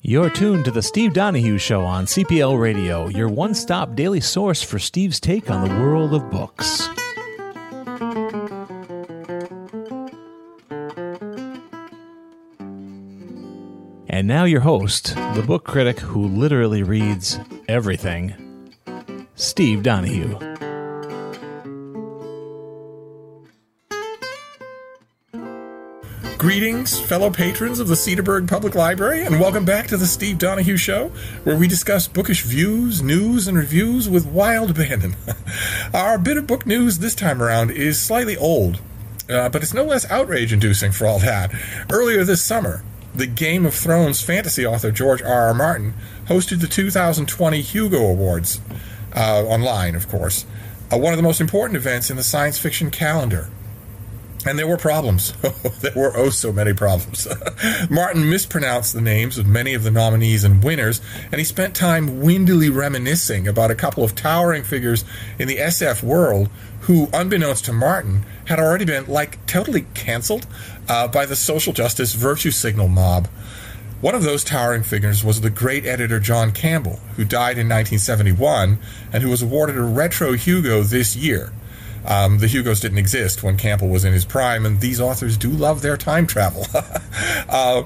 You're tuned to the Steve Donahue Show on CPL Radio, your one stop daily source for Steve's take on the world of books. And now, your host, the book critic who literally reads everything, Steve Donahue. Greetings, fellow patrons of the Cedarburg Public Library, and welcome back to the Steve Donahue Show, where we discuss bookish views, news, and reviews with wild abandon. Our bit of book news this time around is slightly old, uh, but it's no less outrage inducing for all that. Earlier this summer, the Game of Thrones fantasy author George R. R. Martin hosted the 2020 Hugo Awards, uh, online, of course, uh, one of the most important events in the science fiction calendar. And there were problems. there were oh so many problems. Martin mispronounced the names of many of the nominees and winners, and he spent time windily reminiscing about a couple of towering figures in the SF world who, unbeknownst to Martin, had already been, like, totally canceled uh, by the social justice virtue signal mob. One of those towering figures was the great editor John Campbell, who died in 1971 and who was awarded a Retro Hugo this year. Um, the Hugos didn't exist when Campbell was in his prime, and these authors do love their time travel. uh,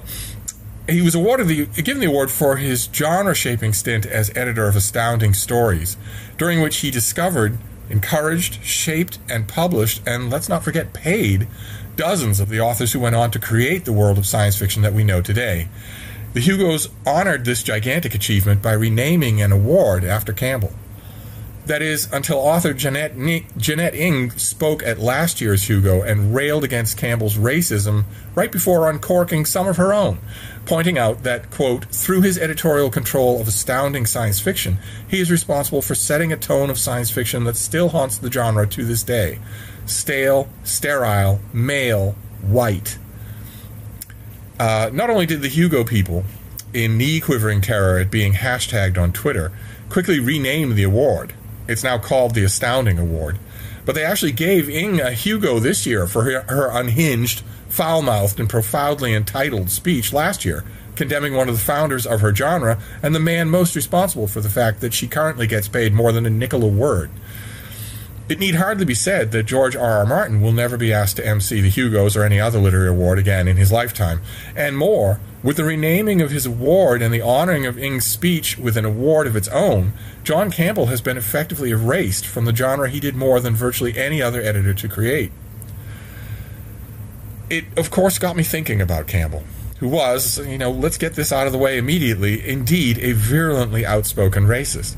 he was awarded the given the award for his genre-shaping stint as editor of Astounding Stories, during which he discovered, encouraged, shaped, and published, and let's not forget paid, dozens of the authors who went on to create the world of science fiction that we know today. The Hugos honored this gigantic achievement by renaming an award after Campbell. That is, until author Jeanette, Ni- Jeannette Ng spoke at last year's Hugo and railed against Campbell's racism right before uncorking some of her own, pointing out that, quote, through his editorial control of astounding science fiction, he is responsible for setting a tone of science fiction that still haunts the genre to this day stale, sterile, male, white. Uh, not only did the Hugo people, in knee quivering terror at being hashtagged on Twitter, quickly rename the award, it's now called the Astounding Award. But they actually gave Ng a Hugo this year for her, her unhinged, foul mouthed, and profoundly entitled speech last year, condemning one of the founders of her genre and the man most responsible for the fact that she currently gets paid more than a nickel a word. It need hardly be said that George R. R. Martin will never be asked to MC the Hugos or any other literary award again in his lifetime. And more, with the renaming of his award and the honoring of Ng's speech with an award of its own, John Campbell has been effectively erased from the genre he did more than virtually any other editor to create. It, of course, got me thinking about Campbell, who was, you know, let's get this out of the way immediately, indeed a virulently outspoken racist.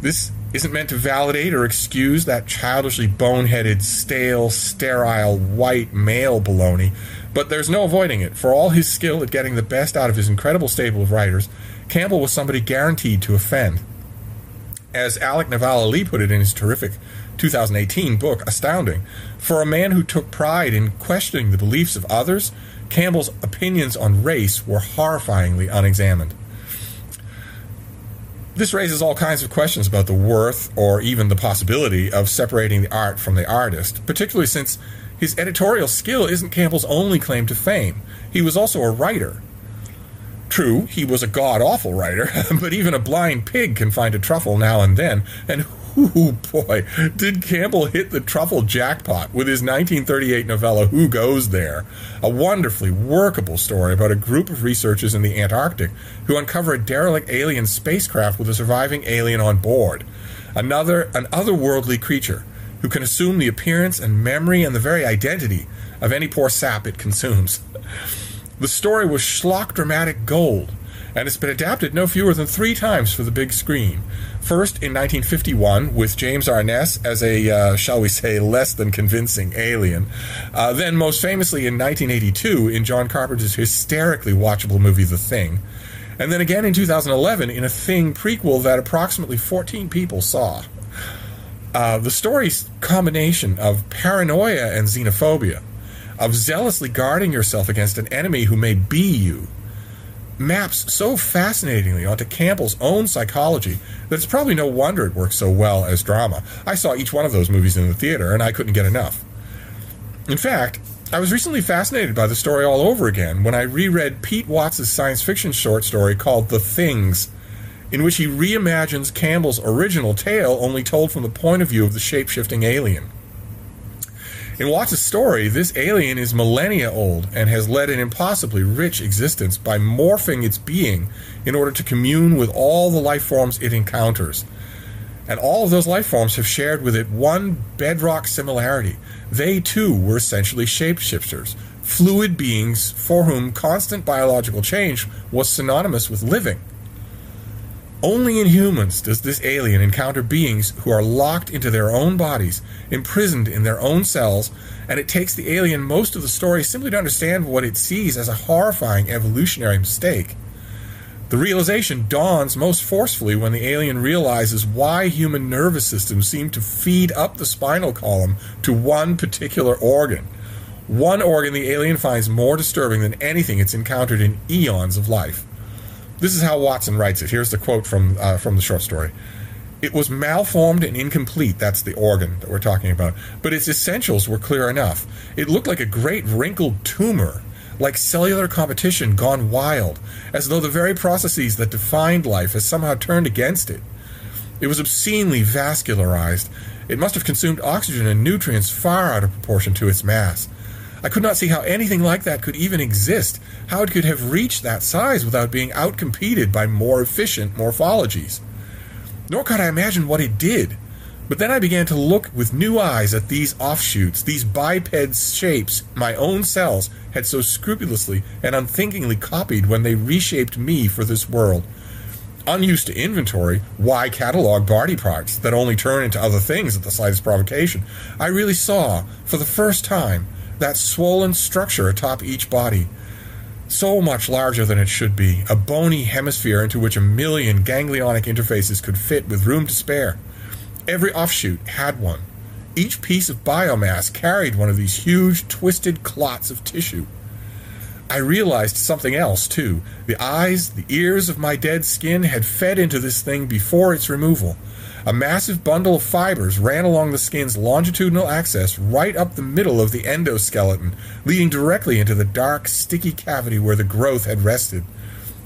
This isn't meant to validate or excuse that childishly boneheaded, stale, sterile, white male baloney, but there's no avoiding it. For all his skill at getting the best out of his incredible stable of writers, Campbell was somebody guaranteed to offend. As Alec Nevala-Lee put it in his terrific 2018 book astounding. For a man who took pride in questioning the beliefs of others, Campbell's opinions on race were horrifyingly unexamined. This raises all kinds of questions about the worth or even the possibility of separating the art from the artist, particularly since his editorial skill isn't Campbell's only claim to fame. He was also a writer. True, he was a god awful writer, but even a blind pig can find a truffle now and then, and Ooh, boy, did Campbell hit the truffle jackpot with his 1938 novella Who Goes There? A wonderfully workable story about a group of researchers in the Antarctic who uncover a derelict alien spacecraft with a surviving alien on board. Another, an otherworldly creature who can assume the appearance and memory and the very identity of any poor sap it consumes. The story was schlock dramatic gold and it's been adapted no fewer than three times for the big screen. First in 1951 with James Arness as a, uh, shall we say, less than convincing alien. Uh, then most famously in 1982 in John Carpenter's hysterically watchable movie The Thing. And then again in 2011 in a Thing prequel that approximately 14 people saw. Uh, the story's combination of paranoia and xenophobia, of zealously guarding yourself against an enemy who may be you, maps so fascinatingly onto Campbell's own psychology that it's probably no wonder it works so well as drama. I saw each one of those movies in the theater and I couldn't get enough. In fact, I was recently fascinated by the story all over again when I reread Pete Watts' science fiction short story called The Things, in which he reimagines Campbell's original tale only told from the point of view of the shape shifting alien. In Watts' story, this alien is millennia old and has led an impossibly rich existence by morphing its being in order to commune with all the life forms it encounters. And all of those life forms have shared with it one bedrock similarity. They too were essentially shapeshifters, fluid beings for whom constant biological change was synonymous with living. Only in humans does this alien encounter beings who are locked into their own bodies, imprisoned in their own cells, and it takes the alien most of the story simply to understand what it sees as a horrifying evolutionary mistake. The realization dawns most forcefully when the alien realizes why human nervous systems seem to feed up the spinal column to one particular organ. One organ the alien finds more disturbing than anything it's encountered in eons of life. This is how Watson writes it. Here's the quote from uh, from the short story. It was malformed and incomplete. That's the organ that we're talking about. But its essentials were clear enough. It looked like a great wrinkled tumor, like cellular competition gone wild, as though the very processes that defined life had somehow turned against it. It was obscenely vascularized. It must have consumed oxygen and nutrients far out of proportion to its mass. I could not see how anything like that could even exist, how it could have reached that size without being outcompeted by more efficient morphologies. Nor could I imagine what it did. But then I began to look with new eyes at these offshoots, these biped shapes my own cells had so scrupulously and unthinkingly copied when they reshaped me for this world. Unused to inventory, why catalog body parts that only turn into other things at the slightest provocation? I really saw, for the first time, that swollen structure atop each body. So much larger than it should be, a bony hemisphere into which a million ganglionic interfaces could fit with room to spare. Every offshoot had one. Each piece of biomass carried one of these huge, twisted clots of tissue. I realized something else, too. The eyes, the ears of my dead skin had fed into this thing before its removal. A massive bundle of fibers ran along the skin's longitudinal axis right up the middle of the endoskeleton, leading directly into the dark, sticky cavity where the growth had rested.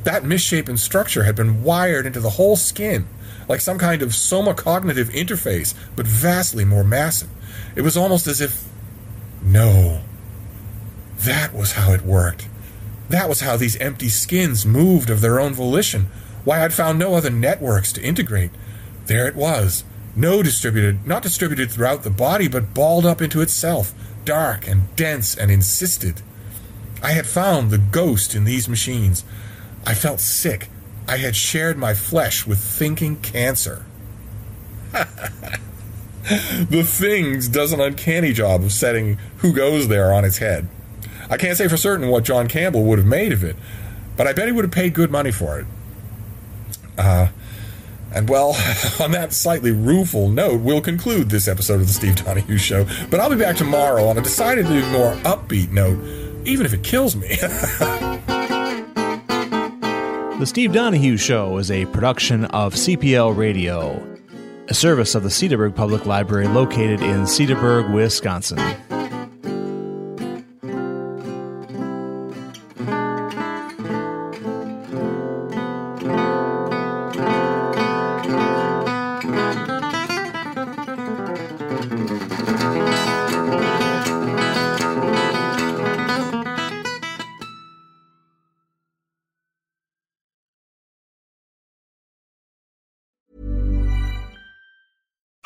That misshapen structure had been wired into the whole skin, like some kind of somocognitive interface, but vastly more massive. It was almost as if. No. That was how it worked. That was how these empty skins moved of their own volition. Why I'd found no other networks to integrate. There it was. No distributed, not distributed throughout the body, but balled up into itself, dark and dense and insisted. I had found the ghost in these machines. I felt sick. I had shared my flesh with thinking cancer. the Things does an uncanny job of setting who goes there on its head. I can't say for certain what John Campbell would have made of it, but I bet he would have paid good money for it. Uh, And well, on that slightly rueful note, we'll conclude this episode of the Steve Donahue Show. But I'll be back tomorrow on a decidedly more upbeat note, even if it kills me. The Steve Donahue Show is a production of CPL Radio, a service of the Cedarburg Public Library located in Cedarburg, Wisconsin.